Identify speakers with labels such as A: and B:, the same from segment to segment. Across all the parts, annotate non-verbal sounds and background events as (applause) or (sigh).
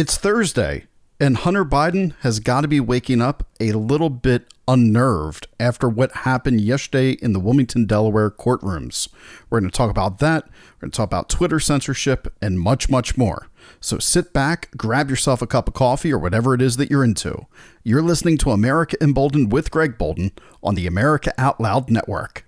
A: It's Thursday, and Hunter Biden has got to be waking up a little bit unnerved after what happened yesterday in the Wilmington, Delaware courtrooms. We're going to talk about that. We're going to talk about Twitter censorship and much, much more. So sit back, grab yourself a cup of coffee or whatever it is that you're into. You're listening to America Emboldened with Greg Boulden on the America Out Loud Network.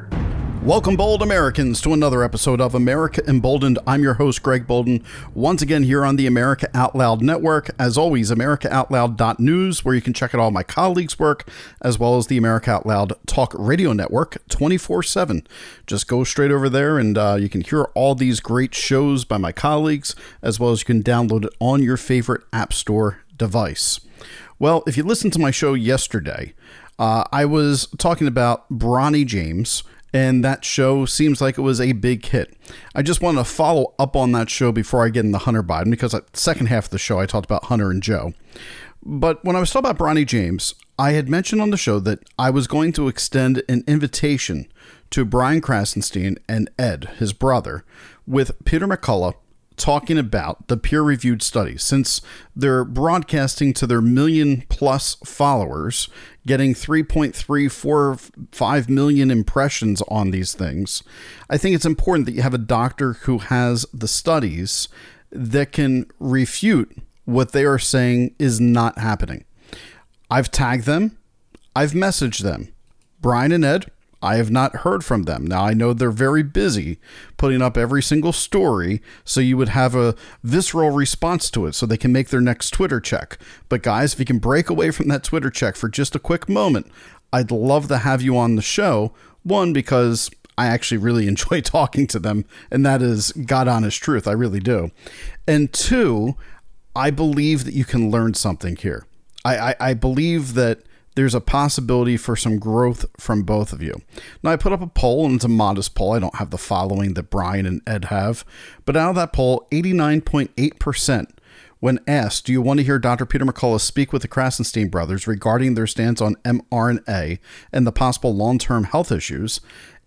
A: Welcome, bold Americans, to another episode of America Emboldened. I'm your host, Greg Boulden, once again here on the America Out Loud Network. As always, AmericaOutloud.news, where you can check out all my colleagues' work, as well as the America Out Loud Talk Radio Network 24 7. Just go straight over there and uh, you can hear all these great shows by my colleagues, as well as you can download it on your favorite App Store device. Well, if you listened to my show yesterday, uh, I was talking about Bronny James and that show seems like it was a big hit. I just wanted to follow up on that show before I get into Hunter Biden because the second half of the show I talked about Hunter and Joe. But when I was talking about Bronny James, I had mentioned on the show that I was going to extend an invitation to Brian Krasenstein and Ed, his brother, with Peter McCullough talking about the peer reviewed studies since they're broadcasting to their million plus followers, getting 3.345 million impressions on these things. I think it's important that you have a doctor who has the studies that can refute what they are saying is not happening. I've tagged them, I've messaged them. Brian and Ed, I have not heard from them. Now, I know they're very busy putting up every single story, so you would have a visceral response to it so they can make their next Twitter check. But, guys, if you can break away from that Twitter check for just a quick moment, I'd love to have you on the show. One, because I actually really (laughs) enjoy talking to them, and that is God honest truth. I really do. And two, I believe that you can learn something here. I, I, I believe that there's a possibility for some growth from both of you. Now, I put up a poll, and it's a modest poll. I don't have the following that Brian and Ed have. But out of that poll, 89.8%, when asked, Do you want to hear Dr. Peter McCullough speak with the Krasenstein brothers regarding their stance on mRNA and the possible long term health issues?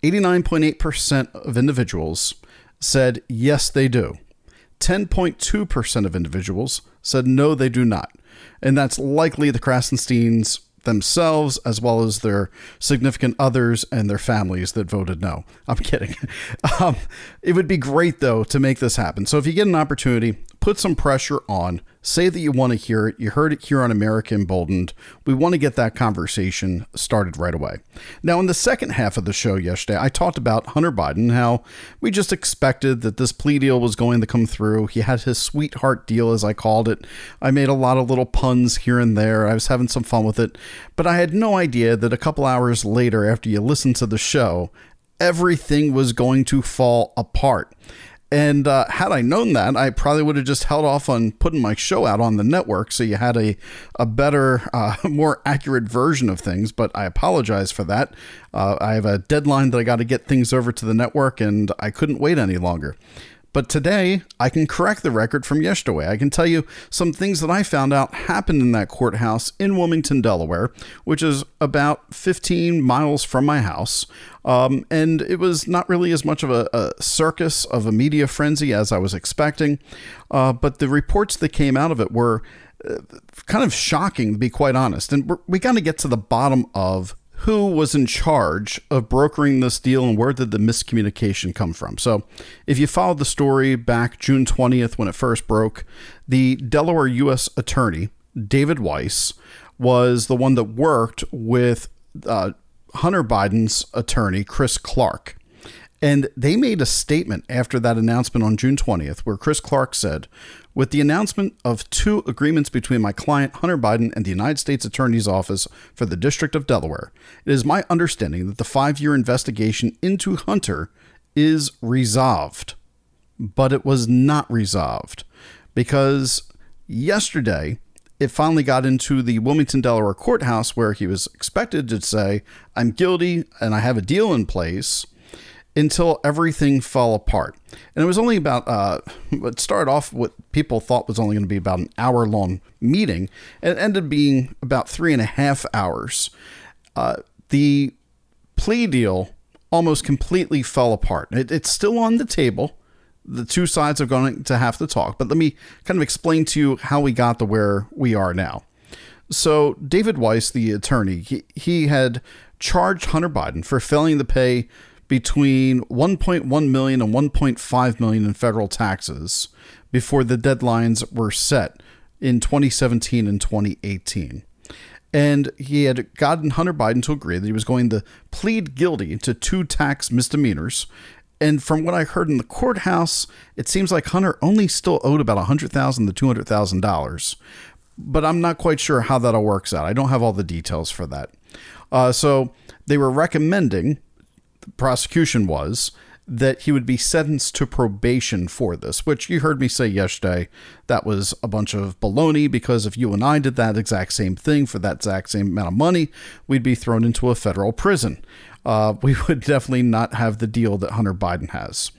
A: 89.8% of individuals said yes, they do. 10.2% of individuals said no, they do not. And that's likely the Krasensteins themselves as well as their significant others and their families that voted no. (laughs) I'm kidding. Um, it would be great, though, to make this happen. So if you get an opportunity, put some pressure on. Say that you want to hear it. You heard it here on America Emboldened. We want to get that conversation started right away. Now, in the second half of the show yesterday, I talked about Hunter Biden, how we just expected that this plea deal was going to come through. He had his sweetheart deal, as I called it. I made a lot of little puns here and there. I was having some fun with it. But I had no idea that a couple hours later, after you listened to the show, everything was going to fall apart. And uh, had I known that, I probably would have just held off on putting my show out on the network so you had a, a better, uh, (laughs) more accurate version of things. But I apologize for that. Uh, I have a deadline that I got to get things over to the network, and I couldn't wait any longer. But today, I can correct the record from yesterday. I can tell you some things that I found out happened in that courthouse in Wilmington, Delaware, which is about 15 miles from my house. Um, and it was not really as much of a, a, circus of a media frenzy as I was expecting. Uh, but the reports that came out of it were uh, kind of shocking, to be quite honest. And we got to get to the bottom of who was in charge of brokering this deal and where did the miscommunication come from. So, if you followed the story back June 20th when it first broke, the Delaware U.S. Attorney, David Weiss, was the one that worked with uh, Hunter Biden's attorney, Chris Clark. And they made a statement after that announcement on June 20th where Chris Clark said, with the announcement of two agreements between my client Hunter Biden and the United States Attorney's Office for the District of Delaware, it is my understanding that the five year investigation into Hunter is resolved. But it was not resolved. because yesterday it finally got into the Wilmington, Delaware courthouse where he was expected to say, I'm guilty and I have a deal in place until everything fell apart. And it was only about, uh, it started off what people thought was only going to be about an hour long meeting. And it ended being about three and a half hours. Uh, the plea deal almost completely fell apart. It, it's still on the table. The two sides are going to have to talk, but let me kind of explain to you how we got to where we are now. So, David Weiss, the attorney, he, he had charged Hunter Biden for failing to pay between 1.1 million and 1.5 million in federal taxes before the deadlines were set in 2017 and 2018. And he had gotten Hunter Biden to agree that he was going to plead guilty to two tax misdemeanors. And from what I heard in the courthouse, it seems like Hunter only still owed about 100,000 to $200,000. But I'm not quite sure how that all works out. I don't have all the details for that. Uh, so they were recommending the prosecution was that he would be sentenced to probation for this, which you heard me say yesterday that was a bunch of baloney because if you and I did that exact same thing for that exact same amount of money, we'd be thrown into a federal prison. Uh, we (laughs) would definitely not have the deal that Hunter Biden has.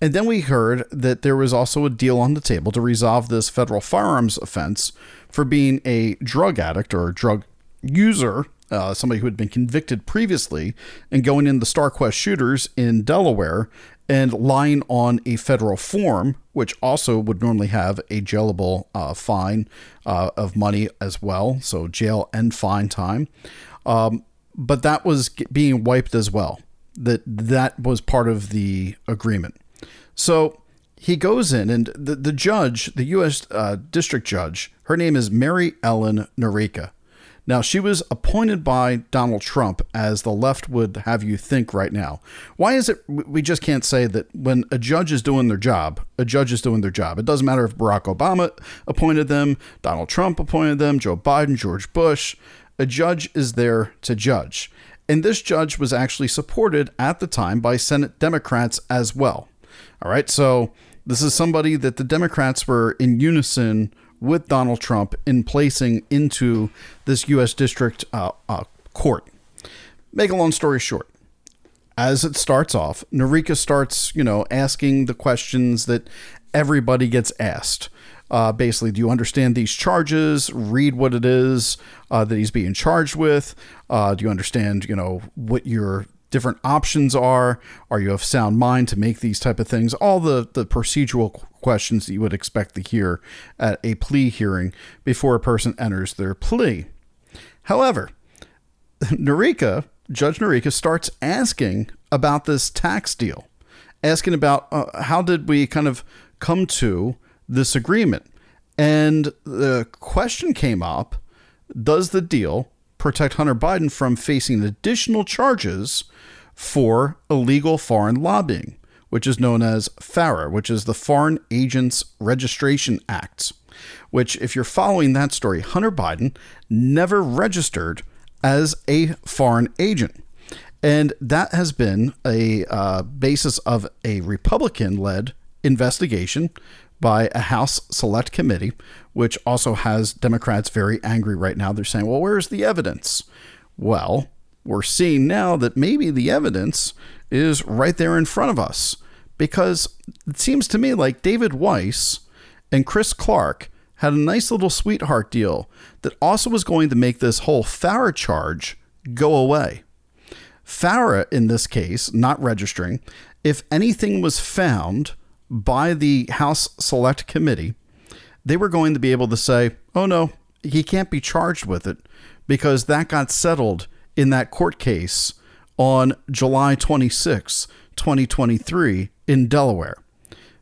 A: And then we heard that there was also a deal on the table to resolve this federal firearms offense for being a drug addict or a drug user uh, somebody who had been convicted previously, and going in the StarQuest shooters in Delaware and lying on a federal form, which also would normally have a jailable uh, fine uh, of money as well, so jail and fine time. Um, but that was being wiped as well. That that was part of the agreement. So he goes in, and the the judge, the U.S. Uh, district judge, her name is Mary Ellen Noreika. Now, she was appointed by Donald Trump, as the left would have you think right now. Why is it we just can't say that when a judge is doing their job, a judge is doing their job? It doesn't matter if Barack Obama appointed them, Donald Trump appointed them, Joe Biden, George Bush. A judge is there to judge. And this judge was actually supported at the time by Senate Democrats as well. All right, so this is somebody that the Democrats were in unison with Donald Trump in placing into this U.S. District uh, uh, Court. Make a long story short, as it starts off, Noreika starts, you know, asking the questions that everybody gets asked. Uh, basically, do you understand these charges? Read what it is uh, that he's being charged with. Uh, do you understand, you know, what your different options are? Are you of sound mind to make these type of things? All the the procedural questions that you would expect to hear at a plea hearing before a person enters their plea. However, (laughs) Noreika, Judge Noreika, starts asking about this tax deal, asking about uh, how did we kind of come to this agreement, and the question came up: Does the deal protect Hunter Biden from facing additional charges for illegal foreign lobbying, which is known as FARA, which is the Foreign Agents Registration Act. Which, if you're following that story, Hunter Biden never registered as a foreign agent. And that has been a uh, basis of a Republican led investigation by a House Select Committee, which also has Democrats very angry right now. They're saying, well, where's the evidence? Well, we're seeing now that maybe the evidence is right there in front of us because it seems to me like David Weiss and Chris Clark had a nice little sweetheart deal that also was going to make this whole FARA charge go away. FARA, in this case, not registering, if anything was found by the House Select Committee, they were going to be able to say, oh no, he can't be charged with it because that got settled in that court case on July 26, 2023, in Delaware.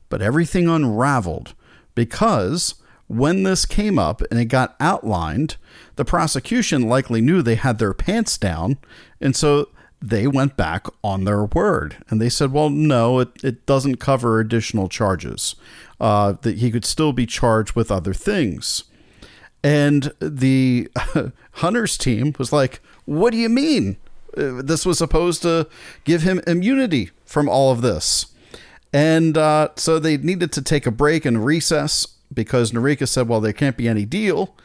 A: But everything unraveled because when this came up and it got outlined, the prosecution likely knew they had their pants down. And so they went back on their word and they said, well, no, it, it doesn't cover additional charges, uh, that he could still be charged with other things. And the (laughs) Hunter's team was like, what do you mean? Uh, this was supposed to give him immunity from all of this. And uh, so they needed to take a break and recess because Noreika said, well, there can't be any deal.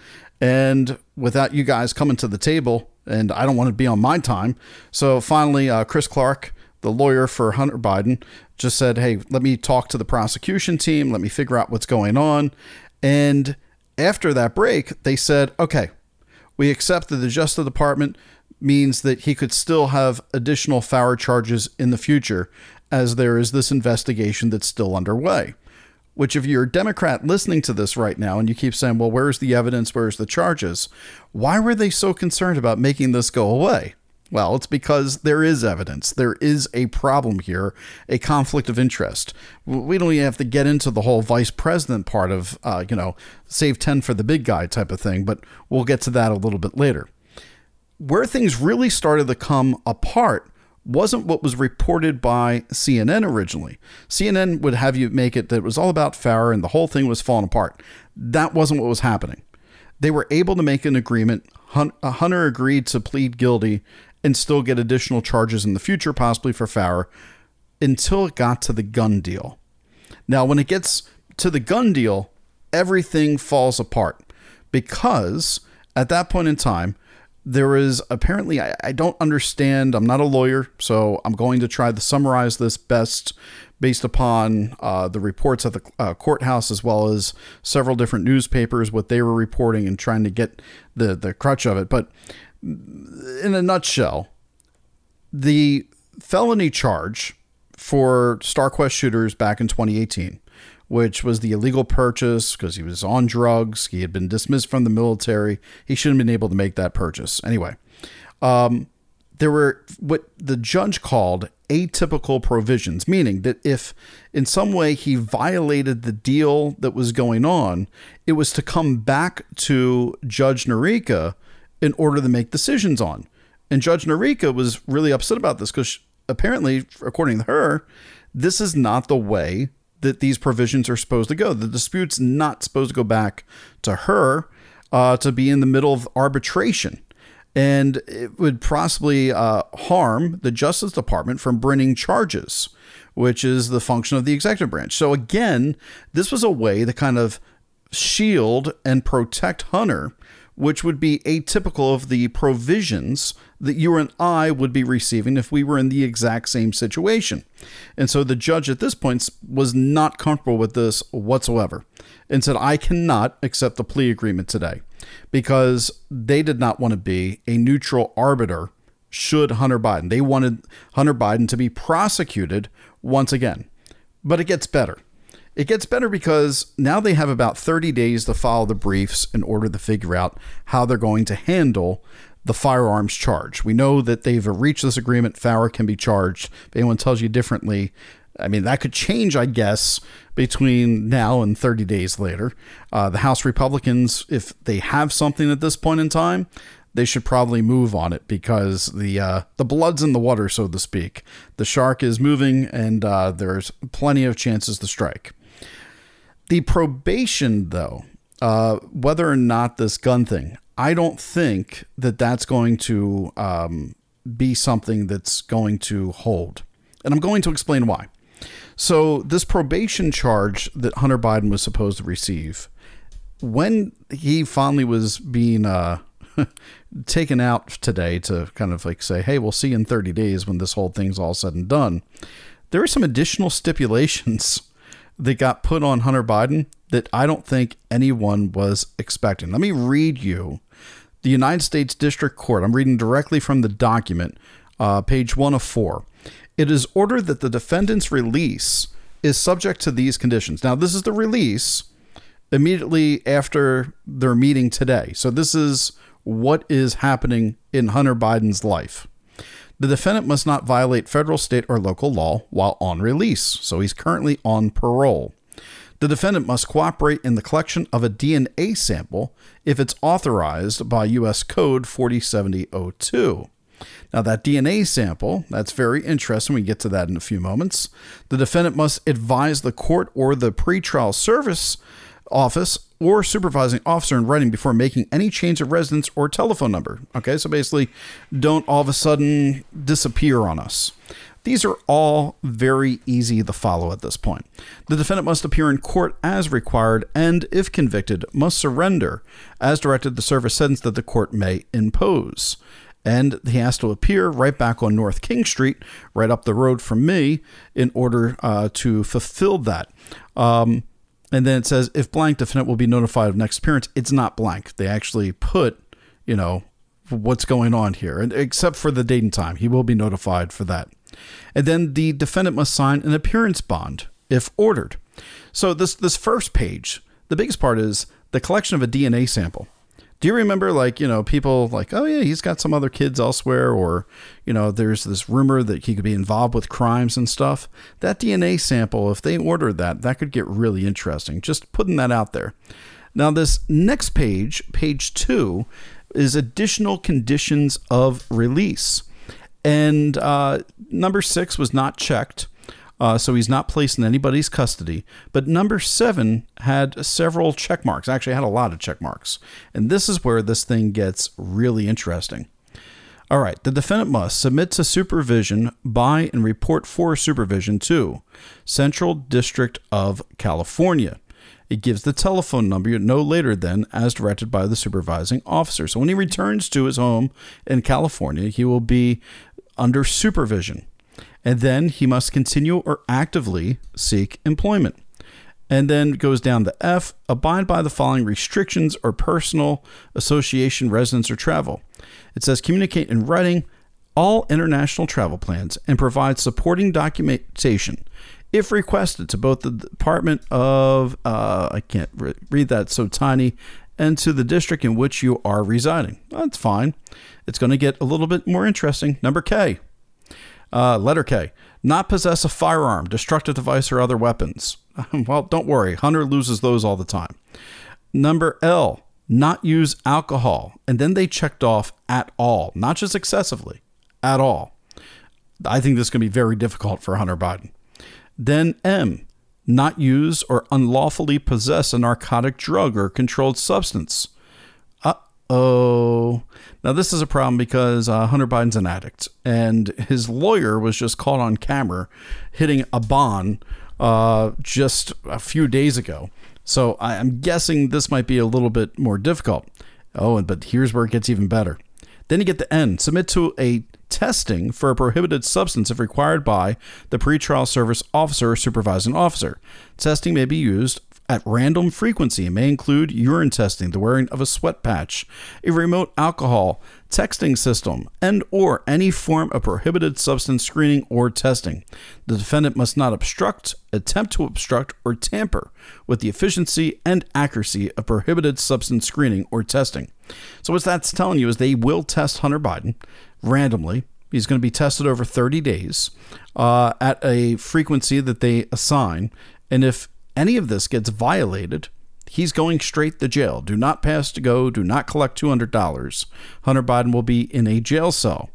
A: And without you guys coming to the table, and I don't want to be on my time. So finally, uh, Chris Clark, the lawyer for Hunter Biden, just said, hey, let me talk to the prosecution team. Let me figure out what's going on. And after that break, they said, okay, we accept that the Justice Department means that he could still have additional FARA charges in the future as there is this investigation that's still underway. Which, if you're a Democrat listening to this right now and you keep saying, well, where's the evidence? Where's the charges? Why were they so concerned about making this go away? Well, it's because there is evidence. There is a problem here, a conflict of interest. We don't even have to get into the whole vice president part of, uh, you know, save 10 for the big guy type of thing, but we'll get to that a little bit later. Where things really started to come apart wasn't what was reported by CNN originally. CNN would have you make it that it was all about FARA and the whole thing was falling apart. That wasn't what was happening. They were able to make an agreement. Uh, Hunter agreed to plead guilty and still get additional charges in the future, possibly for FARA, until it got to the gun deal. Now, when it gets to the gun deal, everything falls apart because at that point in time, there is apparently I, I, don't understand i'm not a lawyer so i'm going to try to summarize this best based upon uh, the reports at the uh, courthouse as well as several different newspapers what they were reporting and trying to get the the crutch of it. But in a nutshell the felony charge for starquest shooters back in 2018 which was the illegal purchase because he was on drugs. He had been dismissed from the military. He shouldn't have been able to make that purchase. Anyway, um, there were what the judge called atypical provisions, meaning that if in some way he violated the deal that was going on, it was to come back to Judge Noreika in order to make decisions on. And Judge Noreika was really upset about this because apparently, according to her, this is not the way that these provisions are supposed to go. The dispute's not supposed to go back to her uh, to be in the middle of arbitration. And it would possibly uh, harm the Justice Department from bringing charges, which is the function of the executive branch. So, again, this was a way to kind of shield and protect Hunter which would be atypical of the provisions that you and I would be receiving if we were in the exact same situation. And so the judge at this point was not comfortable with this whatsoever and said, I cannot accept the plea agreement today because they did not want to be a neutral arbiter should Hunter Biden. They wanted Hunter Biden to be prosecuted once again. But it gets better. It gets better because now they have about 30 days to file the briefs in order to figure out how they're going to handle the firearms charge. We know that they've reached this agreement. FARA can be charged. If anyone tells you differently, I mean, that could change, I guess, between now and 30 days later. Uh, the House Republicans, if they have something at this point in time, they should probably move on it because the uh, the blood's in the water, so to speak. The shark is moving, and uh, there's plenty of chances to strike. The probation, though, uh, whether or not this gun thing, I don't think that that's going to um, be something that's going to hold. And I'm going to explain why. So, this probation charge that Hunter Biden was supposed to receive, when he finally was being uh, (laughs) taken out today to kind of like say, hey, we'll see in 30 days when this whole thing's all said and done, there are some additional (laughs) stipulations that got put on Hunter Biden that I don't think anyone was expecting. Let me read you the United States District Court. I'm reading directly from the document, uh, page one of four. It is ordered that the defendant's release is subject to these conditions. Now, this is the release immediately after their meeting today. So, this is what is happening in Hunter Biden's life. The defendant must not violate federal, state, or local law while on release, so he's currently on parole. The defendant must cooperate in the collection of a DNA sample if it's authorized by U.S. Code 407002. Now, that DNA sample, that's very interesting. We get to that in a few moments. The defendant must advise the court or the pretrial service office or supervising officer in writing before making any change of residence or telephone number. Okay, so basically, don't all of a sudden disappear on us. These are all very easy to follow at this point. The defendant must appear in court as required and, if convicted, must surrender as directed the service sentence that the court may impose. And he has to appear right back on North King Street, right up the road from me, in order uh, to fulfill that. Um, and then it says if blank defendant will be notified of next appearance. It's not blank. They actually put, you know, what's going on here, and except for the date and time, he will be notified for that. And then the defendant must sign an appearance bond if ordered. So this this first page, the biggest part is the collection of a DNA sample. Do you remember like, you know, people like, oh yeah, he's got some other kids elsewhere or, you know, there's this rumor that he could be involved with crimes and stuff. That DNA sample, if they ordered that, that could get really interesting. Just putting that out there. Now this next page, page 2, is additional conditions of release. And uh, number six was not checked. Uh, so he's not placed in anybody's custody. But number seven had several check marks. Actually, had a lot of check marks. And this is where this thing gets really interesting. All right, the defendant must submit to supervision by and report for supervision to Central District of California. It gives the telephone number no later than as directed by the supervising officer. So when he returns to his home in California, he will be under supervision. And then he must continue or actively seek employment. And then goes down to F, abide by the following restrictions or personal association, residence, or travel. It says communicate in writing all international travel plans and provide supporting documentation if requested to both the Department of, uh, I can't re- read that so tiny, and to the district in which you are residing. That's fine. It's going to get a little bit more interesting. Number K, uh, letter K, not possess a firearm, destructive device, or other weapons. (laughs) well, don't worry, Hunter loses those all the time. Number L, not use alcohol. And then they checked off at all, not just excessively, at all. I think this is going to be very difficult for Hunter Biden. Then M, not use or unlawfully possess a narcotic drug or controlled substance. Oh. Now, this is a problem because uh, Hunter Biden's an addict, and his lawyer was just caught on camera hitting a bond uh, just a few days ago. So I'm guessing this might be a little bit more difficult. Oh, but here's where it gets even better. Then you get the N. Submit to a testing for a prohibited substance if required by the pretrial service officer or supervising officer. Testing may be used at random frequency may include urine testing, the wearing of a sweat patch, a remote alcohol texting system, and or any form of prohibited substance screening or testing. The defendant must not obstruct, attempt to obstruct, or tamper with the efficiency and accuracy of prohibited substance screening or testing. So what that's telling you is they will test Hunter Biden randomly. He's going to be tested over 30 days uh, at a frequency that they assign. And if any of this gets violated, he's going straight to jail. Do not pass to go. Do not collect $200. Hunter Biden will be in a jail cell.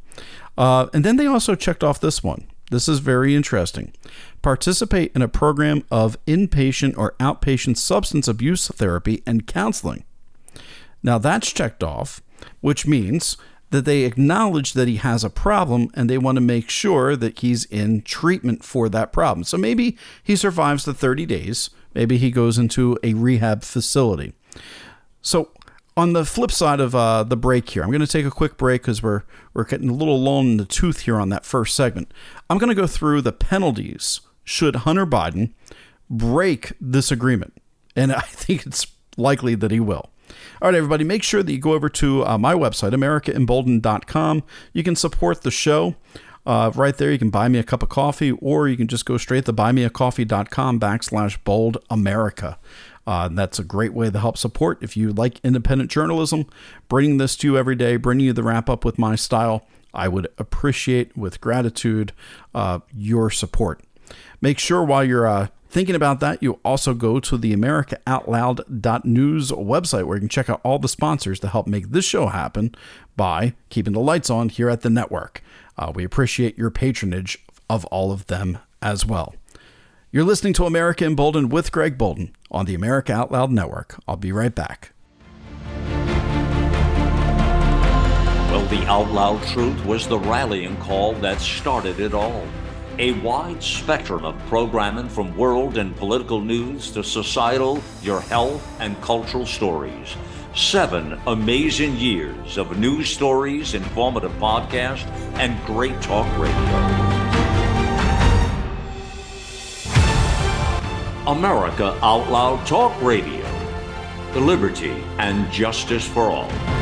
A: Uh, and then they also checked off this one. This is very interesting. Participate in a program of inpatient or outpatient substance abuse therapy and counseling. Now that's checked off, which means that they acknowledge that he has a problem and they want to make sure that he's in treatment for that problem. So maybe he survives the 30 days, maybe he goes into a rehab facility. So on the flip side of uh, the break here, I'm going to take a quick break because we're we're getting a little long in the tooth here on that first segment. I'm going to go through the penalties should Hunter Biden break this agreement, and (laughs) I think it's likely that he will. All right, everybody, make sure that you go over to uh, my website, AmericaEmboldened.com. You can support the show. Uh, right there, you can buy me a cup of coffee, or you can just go straight to buymeacoffee.com backslash bold America. Uh, that's a great way to help support if you like independent journalism. Bringing this to you every day, bringing you the wrap up with my style, I would appreciate with gratitude uh, your support. Make sure while you're uh, Thinking about that, you also go to the AmericaOutloud.news website where you can check out all the sponsors to help make this show happen by keeping the lights on here at the network. Uh, we appreciate your patronage of all of them as well. You're listening to America Emboldened with Greg Boulden on the America Out Loud Network. I'll be right back.
B: Well, the Out Loud Truth was the rallying call that started it all. A wide spectrum of programming from world and political news to societal, your health, and cultural stories. Seven amazing years of news stories, informative podcasts, and great talk radio. America Out Loud Talk Radio. The Liberty and justice for all.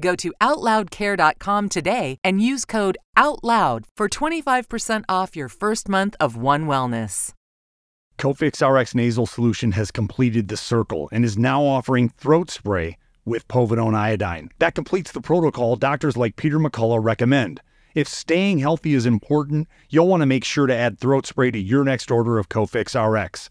C: Go to OutLoudCare.com today and use code OUTLOUD for 25% off your first month of One Wellness.
D: Cofix RX nasal solution has completed the circle and is now offering throat spray with povidone iodine. That completes the protocol doctors like Peter McCullough recommend. If staying healthy is important, you'll want to make sure to add throat spray to your next order of Cofix RX.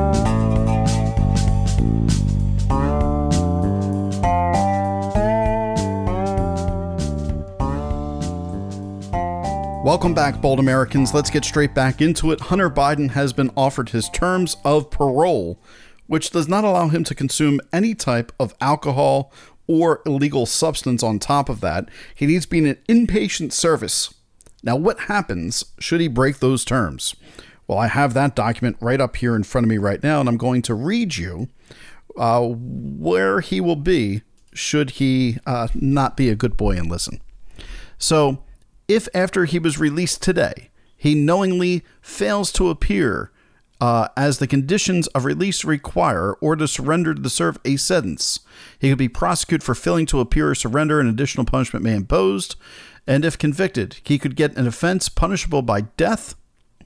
A: Welcome back, bold Americans. Let's get straight back into it. Hunter Biden has been offered his terms of parole, which does not allow him to consume any type of alcohol or illegal substance on top of that. He needs to be in an inpatient service. Now, what happens should he break those terms? Well, I have that document right up here in front of me right now, and I'm going to read you uh, where he will be should he uh, not be a good boy and listen. So, if after he was released today, he knowingly fails to appear uh, as the conditions of release require or to surrender to serve a sentence, he could be prosecuted for failing to appear or surrender, and additional punishment may be imposed. And if convicted, he could get an offense punishable by death,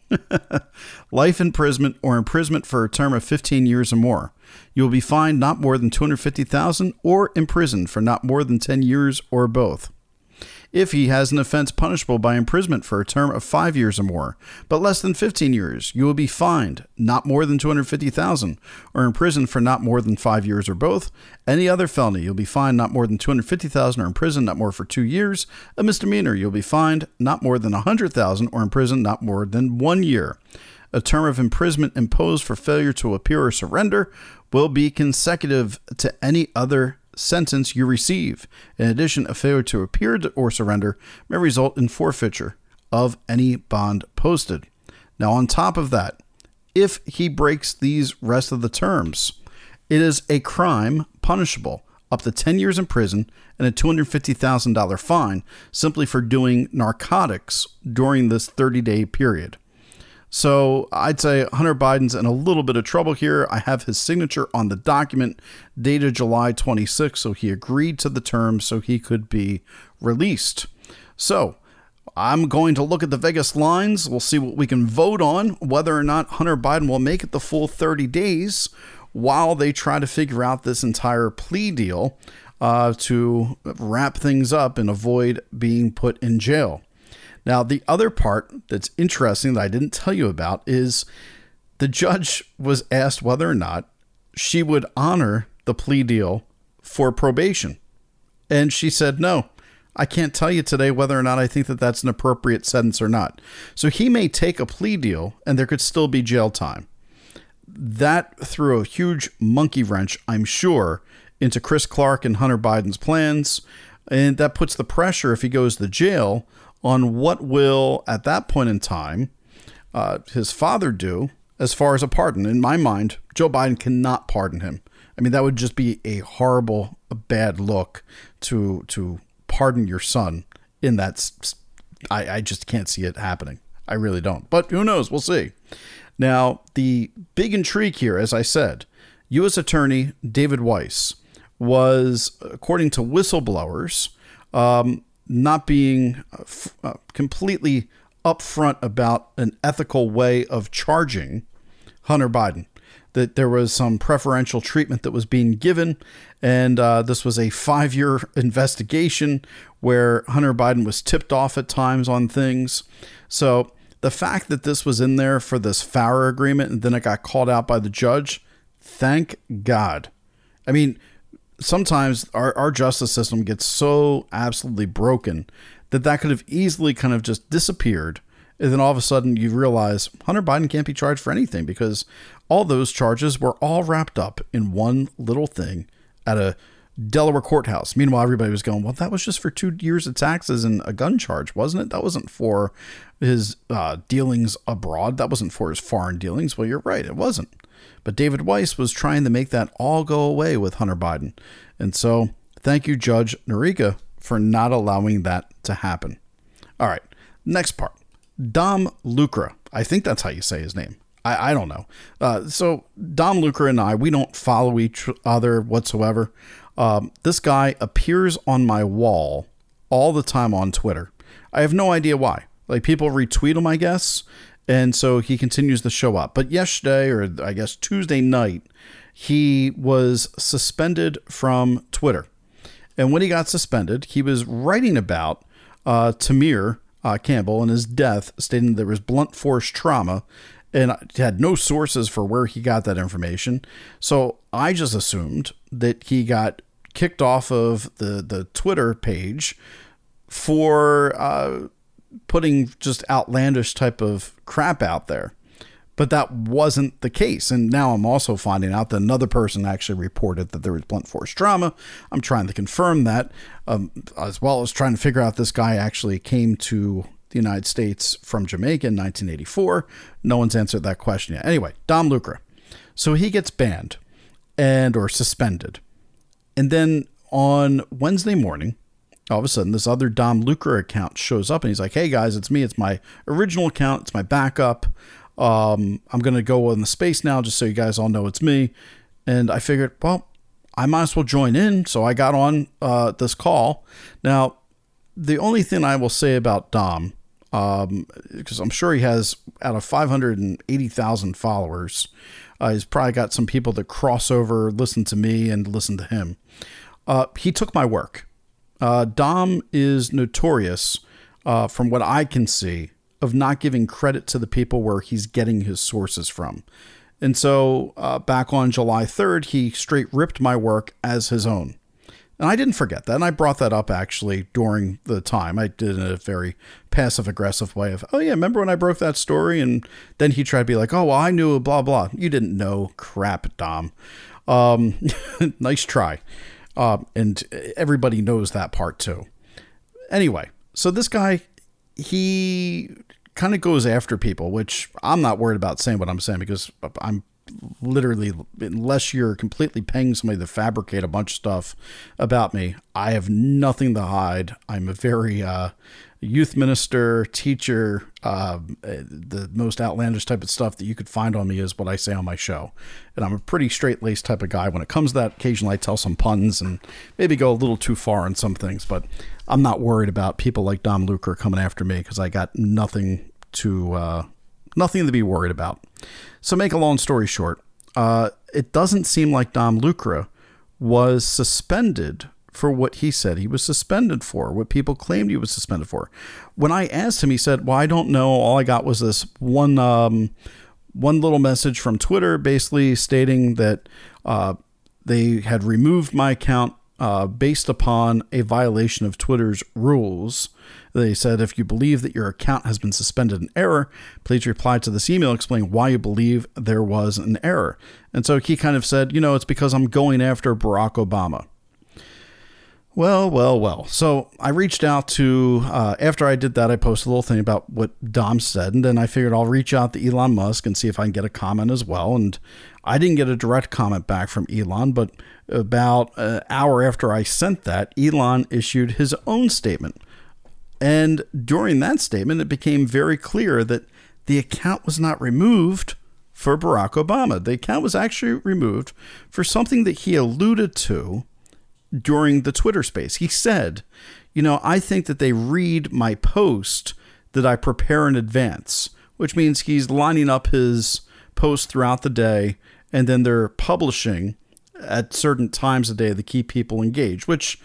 A: (laughs) life imprisonment, or imprisonment for a term of 15 years or more. You will be fined not more than 250,000 or imprisoned for not more than 10 years or both if he has an offense punishable by imprisonment for a term of five years or more, but less than 15 years, you will be fined not more than 250,000 or imprisoned for not more than five years or both. Any other felony, you'll be fined not more than 250,000 or imprisoned not more for two years. A misdemeanor, you'll be fined not more than 100,000 or imprisoned not more than one year. A term of imprisonment imposed for failure to appear or surrender will be consecutive to any other sentence you receive. In addition, a failure to appear or surrender may result in forfeiture of any bond posted. Now, on top of that, if he breaks these rest of the terms, it is a crime punishable up to 10 years in prison and a $250,000 fine simply for doing narcotics during this 30 day period. So I'd say Hunter Biden's in a little bit of trouble here. I have his signature on the document dated July 26, so he agreed to the terms so he could be released. So I'm going to look at the Vegas lines. We'll see what we can vote on, whether or not Hunter Biden will make it the full 30 days while they try to figure out this entire plea deal uh, to wrap things up and avoid being put in jail. Now, the other part that's interesting that I didn't tell you about is the judge was asked whether or not she would honor the plea deal for probation. And she said, no, I can't tell you today whether or not I think that that's an appropriate sentence or not. So he may take a plea deal and there could still be jail time. That threw a huge monkey wrench, I'm sure, into Chris Clark and Hunter Biden's plans. And that puts the pressure, if he goes to jail, on what will, at that point in time, uh, his father do as far as a pardon. In my mind, Joe Biden cannot pardon him. I mean, that would just be a horrible, a bad look to to pardon your son in that. I, I just can't see it happening. I really don't. But who knows? We'll see. Now, the big intrigue here, as I said, U.S. Attorney David Weiss was, according to whistleblowers, um, not being uh, f- uh, completely upfront about an ethical way of charging Hunter Biden. That there was some preferential treatment that was being given, and uh, this was a five year (laughs) investigation where Hunter Biden was tipped off at times on things. So the fact that this was in there for this FARA agreement and then it got called out by the judge, thank God. I mean, sometimes our, our justice system gets so absolutely broken that that could have easily kind of just disappeared. And then all of a sudden you realize Hunter Biden can't be charged for anything because all those charges were all wrapped up in one little thing at a Delaware courthouse. Meanwhile, everybody was going, well, that was just for two years of taxes and a gun charge, wasn't it? That wasn't for his uh, dealings abroad. That wasn't for his foreign dealings. Well, you're right, it wasn't. But David Weiss was trying to make that all go away with Hunter Biden. And so, thank you, Judge Noreika, for not allowing that to happen. All right, next part. Dom Lucre. I think that's how you say his name. I, I don't know. Uh, so, Dom Lucre and I, we don't follow each other whatsoever. Um, this guy appears on my wall all the time on Twitter. I have no idea why. Like people retweet him, I guess, and so he continues to show up. But yesterday, or I guess Tuesday night, he was suspended from Twitter. And when he got suspended, he was writing about uh, Tamir uh, Campbell and his death, stating there was blunt force trauma and had no sources for where he got that information. So I just assumed that he got kicked off of the, the Twitter page for uh, putting just outlandish type of crap out there. But that wasn't the case. And now I'm also finding out that another person actually reported that there was blunt force trauma. I'm trying to confirm that, um, as well as trying to figure out this guy actually came to the United States from Jamaica in 1984. No one's answered that question yet. Anyway, Dom Lucre. So he gets banned and or suspended. And then on Wednesday morning, all of a sudden this other Dom Lucre account shows up and he's like, "Hey guys, it's me. It's my original account. It's my backup. Um, I'm gonna go in the space now, just so you guys all know it's me." And I figured, well, I might as well join in. So I got on uh, this call. Now, the only thing I will say about Dom, because um, I'm sure he has out of 580,000 followers, uh, he's probably got some people that cross over, listen to me, and listen to him. Uh, he took my work. Uh, Dom is notorious, uh, from what I can see, of not giving credit to the people where he's getting his sources from. And so uh, back on July 3rd, he straight ripped my work as his own. And I didn't forget that. And I brought that up actually during the time. I did in a very passive aggressive way of, oh, yeah, remember when I broke that story? And then he tried to be like, oh, well, I knew, blah, blah. You didn't know crap, Dom. Um, (laughs) nice try. Uh, and everybody knows that part too. Anyway, so this guy, he kind of goes after people, which I'm not worried about saying what I'm saying because I'm literally, unless you're completely paying somebody to fabricate a bunch of stuff about me, I have nothing to hide. I'm a very uh, youth minister, teacher. Uh, the most outlandish type of stuff that you could find on me is what I say on my show. And I'm a pretty straight laced type of guy. When it comes to that, occasionally I tell some puns and maybe go a little too far on some things, but I'm not worried about people like Dom Lucre coming after me because I got nothing to uh, nothing to be worried about. So, make a long story short, uh, it doesn't seem like Dom Lucre was suspended for what he said he was suspended for, what people claimed he was suspended for. When I asked him, he said, "Well, I don't know. All I got was this one um, one little message from Twitter, basically stating that uh, they had removed my account uh, based upon a violation of Twitter's rules." They said, if you believe that your account has been suspended in error, please reply to this email explaining why you believe there was an error. And so he kind of said, you know, it's because I'm going after Barack Obama. Well, well, well. So I reached out to, uh, after I did that, I posted a little thing about what Dom said, and then I figured I'll reach out to Elon Musk and see if I can get a comment as well. And I didn't get a direct comment back from Elon, but about an hour after I sent that, Elon issued his own statement And during that statement, it became very clear that the account was not removed for Barack Obama. The account was actually removed for something that he alluded to during the Twitter space. He said, You know, I think that they read my post that I prepare in advance, which means he's lining up his posts throughout the day and then they're publishing at certain times a day to keep people engaged, which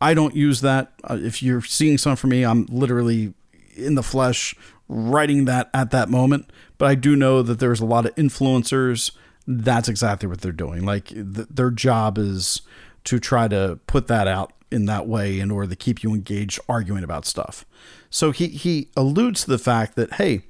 A: I don't use that. Uh, if you're seeing something from me, I'm literally in the flesh writing that at that moment. But I do know that there's a lot of influencers. That's exactly what they're doing. Like th- their job is to try to put that out in that way in order to keep you engaged arguing about stuff. So he, he alludes to the fact that, hey,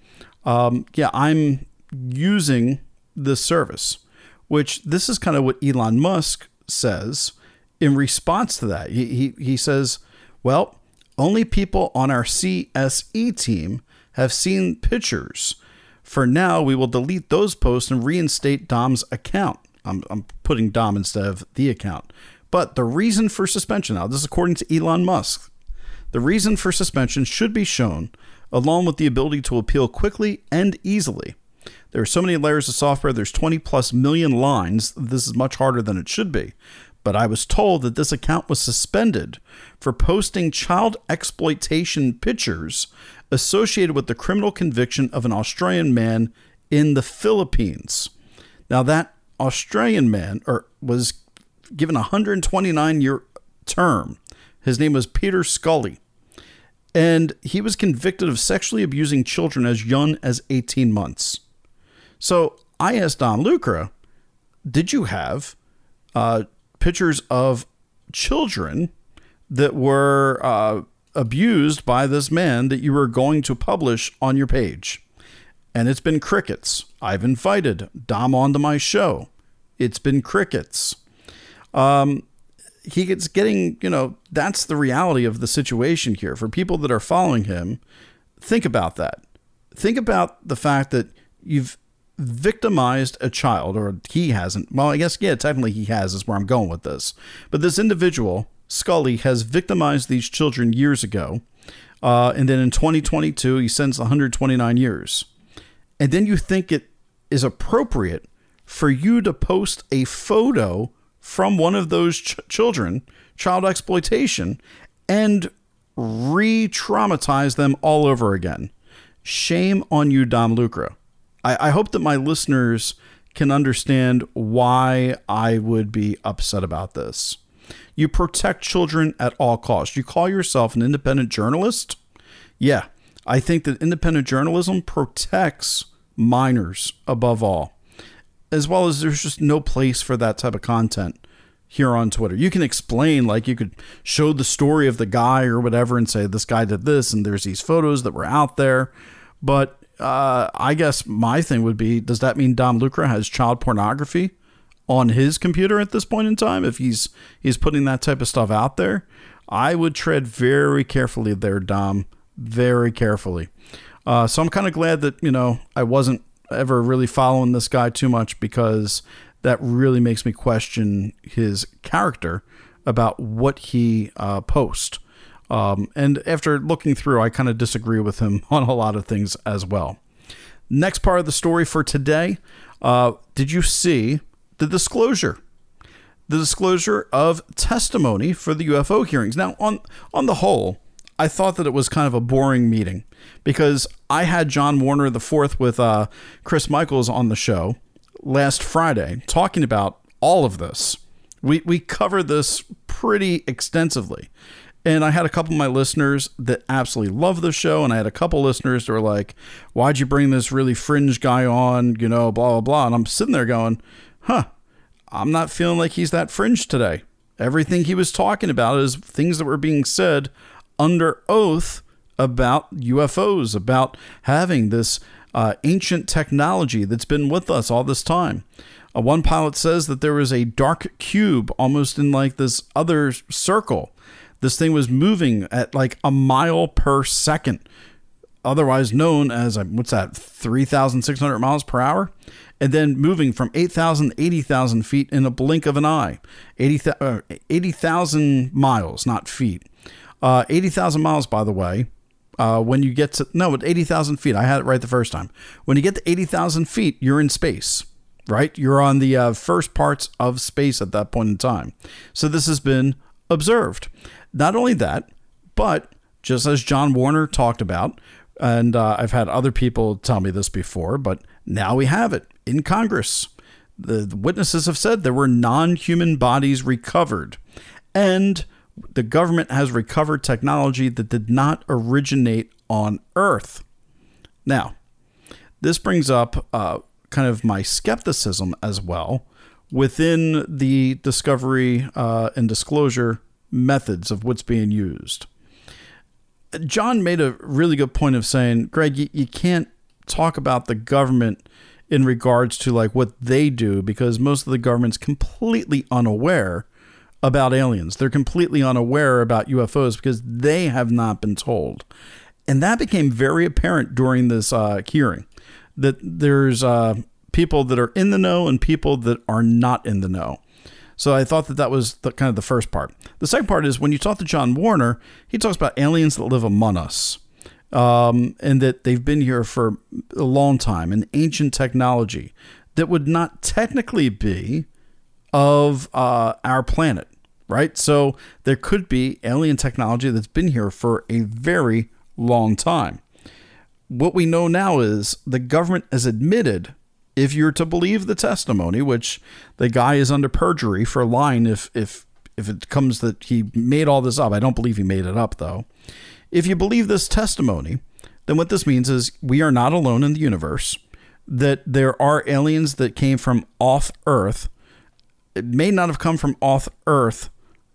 A: um, yeah, I'm using this service, which this is kind of what Elon Musk says in response to that. He, he, he says, well, only people on our CSE team have seen pictures. For now, we will delete those posts and reinstate Dom's account. I'm, I'm putting Dom instead of the account. But the reason for suspension, now, this is according to Elon Musk, the reason for suspension should be shown along with the ability to appeal quickly and easily. There are so many layers of software, there's 20 plus million lines. This is much harder than it should be but I was told that this account was suspended for posting child exploitation pictures associated with the criminal conviction of an Australian man in the Philippines. Now, that Australian man or was given a 129 year term. His name was Peter Scully. And he was convicted of sexually abusing children as young as 18 months. So I asked Dom Lucre, did you have uh, pictures of children that were uh, abused by this man that you were going to publish on your page. And it's been crickets. I've invited Dom onto my show. It's been crickets. Um, he gets getting, you know, that's the reality of the situation here. For people that are following him, think about that. Think about the fact that you've victimized a child, or he hasn't. Well, I guess, yeah, technically he has, is where I'm going with this. But this individual, Scully, has victimized these children years ago. Uh, and then in 2022, he sends 129 years. And then you think it is appropriate for you to post a photo from one of those ch- children, child exploitation, and re traumatize them all over again. Shame on you, Dom Lucre. I, I hope that my listeners can understand why I would be upset about this. You protect children at all costs. You call yourself an independent journalist? Yeah, I think that independent journalism protects minors above all, as well as there's just no place for that type of content here on Twitter. You can explain, like, you could show the story of the guy or whatever and say, this guy did this, and there's these photos that were out there. But uh, I guess my thing would be does that mean Dom Lucre has child pornography on his computer at this point in time if he's he's putting that type of stuff out there? I would tread very carefully there, Dom, very carefully. Uh, so I'm kind of glad that you know I wasn't ever really following this guy too much because that really makes me question his character about what he uh, posts. Um, and after looking through, I kind of disagree with him (laughs) on a lot of things as well. Next part of the story for today uh, did you see the disclosure? The disclosure of testimony for the UFO hearings. Now, on, on the whole, I thought that it was kind of a boring meeting because I had John Warner IV with uh, Chris Michaels on the show last Friday talking about all of this. We, we covered this pretty extensively. And I had a couple of my listeners that absolutely love the show. And I had a couple listeners that were like, why'd you bring this really fringe guy on? You know, blah, blah, blah. And I'm sitting there going, huh, I'm not feeling like he's that fringe today. Everything he was talking about is things that were being said under oath about UFOs, about having this uh, ancient technology that's been with us all this time. Uh, one pilot says that there was a dark cube almost in like this other circle this thing was moving at like a mile per second, otherwise known as uh, what's that, 3,600 miles per hour? And then moving from 8,000 to 80,000 feet in a blink of an eye. 80,000 uh, 80, miles, not feet. Uh, 80,000 miles, by the way, Uh, when you get to no, at eighty thousand feet, I had it right the first time. When you get to eighty thousand feet, you're in space, right? You're on the uh, first parts of space at that point in time. So this has been observed. Not only that, but just as John Warner talked about, and uh, I've had other people tell me this before, but now we have it in Congress. The, the witnesses have said there were non human bodies recovered. And the government has recovered technology that did not originate on Earth. Now, this brings up uh, kind of my skepticism as well within the discovery uh, and disclosure methods of what's being used. John made a really good point of saying, Greg, you, you can't talk about the government in regards to like what they do because most of the government's completely unaware about aliens. They're completely unaware about UFOs because they have not been told. And that became very apparent during this uh, hearing that there's uh, people that are in the know and people that are not in the know. So I thought that that was the, kind of the first part. The second part is when you talk to John Warner, he talks about aliens that live among us. Um, and that they've been here for a long time, an ancient technology that would not technically be of uh, our planet, right? So there could be alien technology that's been here for a very long time. What we know now is the government has admitted if you're to believe the testimony, which the guy is under perjury for lying if if if it comes that he made all this up. I don't believe he made it up though. If you believe this testimony, then what this means is we are not alone in the universe, that there are aliens that came from off Earth. It may not have come from off Earth,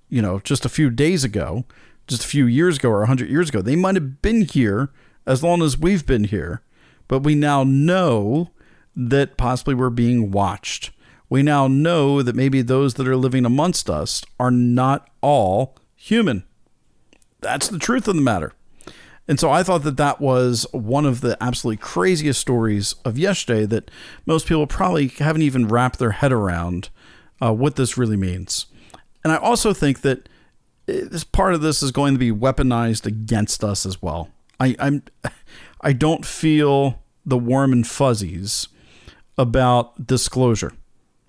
A: you know, just a few days ago, just a few years ago or a 100 years ago. They might have been here as long as we've been here, but we now know that possibly we're being watched. We now know that maybe those that are living amongst us are not all human. That's the truth of the matter. And so I thought that that was one of the absolutely craziest stories of yesterday that most people probably haven't even wrapped their head around uh, what this really means. And I also think that eh, this part of this is going to be weaponized against us as well. I, I'm, (laughs) I don't feel the warm and fuzzies about disclosure.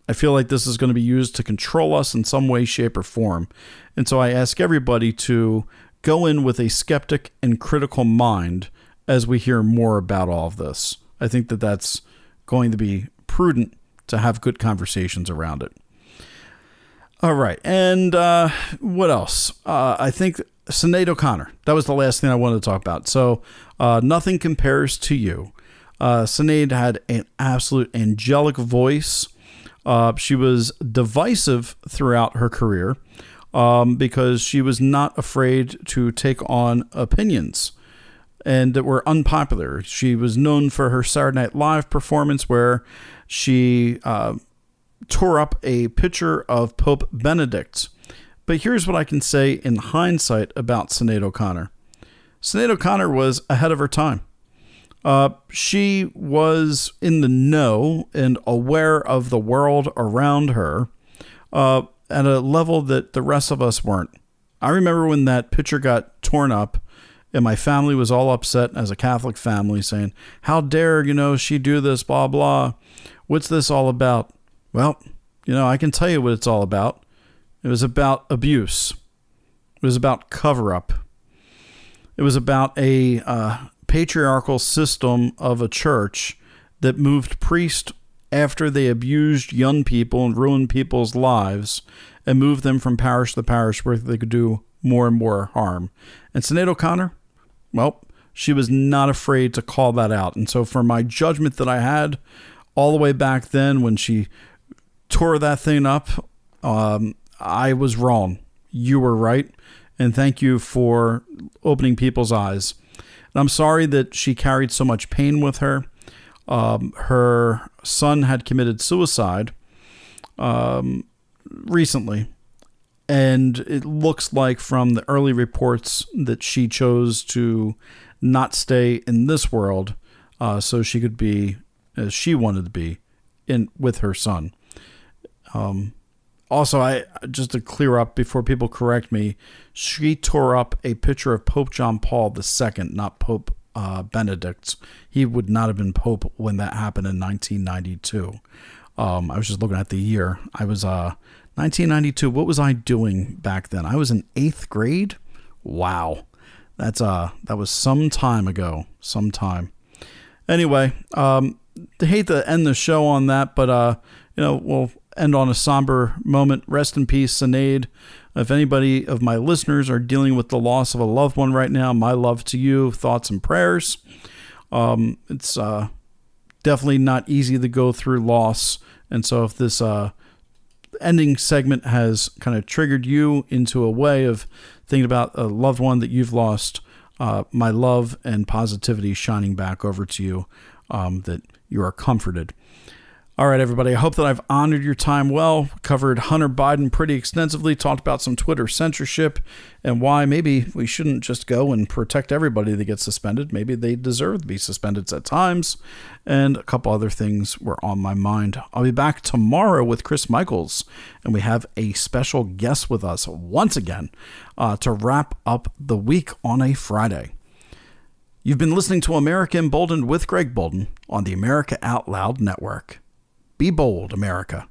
A: I feel like this is going to be used to control us in some way, shape, or form. And so I ask everybody to go in with a skeptic and critical mind as we hear more about all of this. I think that that's going to be prudent to have good conversations around it. All right. And uh, what else? Uh, I think Sinead O'Connor. That was the last thing I wanted to talk about. So, uh, Nothing Compares to You. Uh, Sinead had an absolute angelic voice. Uh, she was divisive throughout her career um, because she was not afraid to take on opinions and that were unpopular. She was known for her Saturday Night Live performance where she uh, tore up a picture of Pope Benedict. But here's what I can say in hindsight about Sinead O'Connor. Sinead O'Connor was ahead of her time. Uh, she was in the know and aware of the world around her uh, at a level that the rest of us weren't. I remember when that picture got torn up and my family was all upset as a Catholic family saying, How dare, you know, she do this, blah, blah. What's this all about? Well, you know, I can tell you what it's all about. It was about abuse, it was about cover up, it was about a uh, patriarchal system of a church that moved priests after they abused young people and ruined people's lives and moved them from parish to parish where they could do more and more harm. And Sinead O'Connor, well, she was not afraid to call that out. And so, for my judgment that I had all the way back then when she tore that thing up, um, I was wrong. You were right. And thank you for opening people's eyes. And I'm sorry that she carried so much pain with her. Um, her son had committed suicide um, recently. And it looks like from the early reports that she chose to not stay in this world uh, so she could be as she wanted to be in with her son. Um, Also, I just to clear up before people correct me, she tore up a picture of Pope John Paul II, not Pope uh, Benedict. He would not have been Pope when that happened in 1992. Um, I was just looking at the year. I was uh, 1992. What was I doing back then? I was in eighth grade. Wow, that's uh, that was some time ago. Some time. Anyway, um, I hate to end the show on that, but uh, you know, we'll end on a somber moment. Rest in peace, Sinead. If anybody of my listeners are dealing with the loss of a loved one right now, my love to you, thoughts and prayers. Um, it's uh, definitely not easy to go through loss, and so if this uh, ending segment has kind of triggered you into a way of thinking about a loved one that you've lost, uh, my love and positivity shining back over to you, um, that you are comforted. All right, everybody. I hope that I've honored your time well. Covered Hunter Biden pretty extensively, talked about some Twitter censorship and why maybe we shouldn't just go and protect everybody that gets suspended. Maybe they deserve to be suspended at times. And a couple other things were on my mind. I'll be back tomorrow with Chris Michaels, and we have a special guest with us once again uh, to wrap up the week on a Friday. You've been listening to America Emboldened with Greg Boulden on the America Out Loud Network. Be bold, America.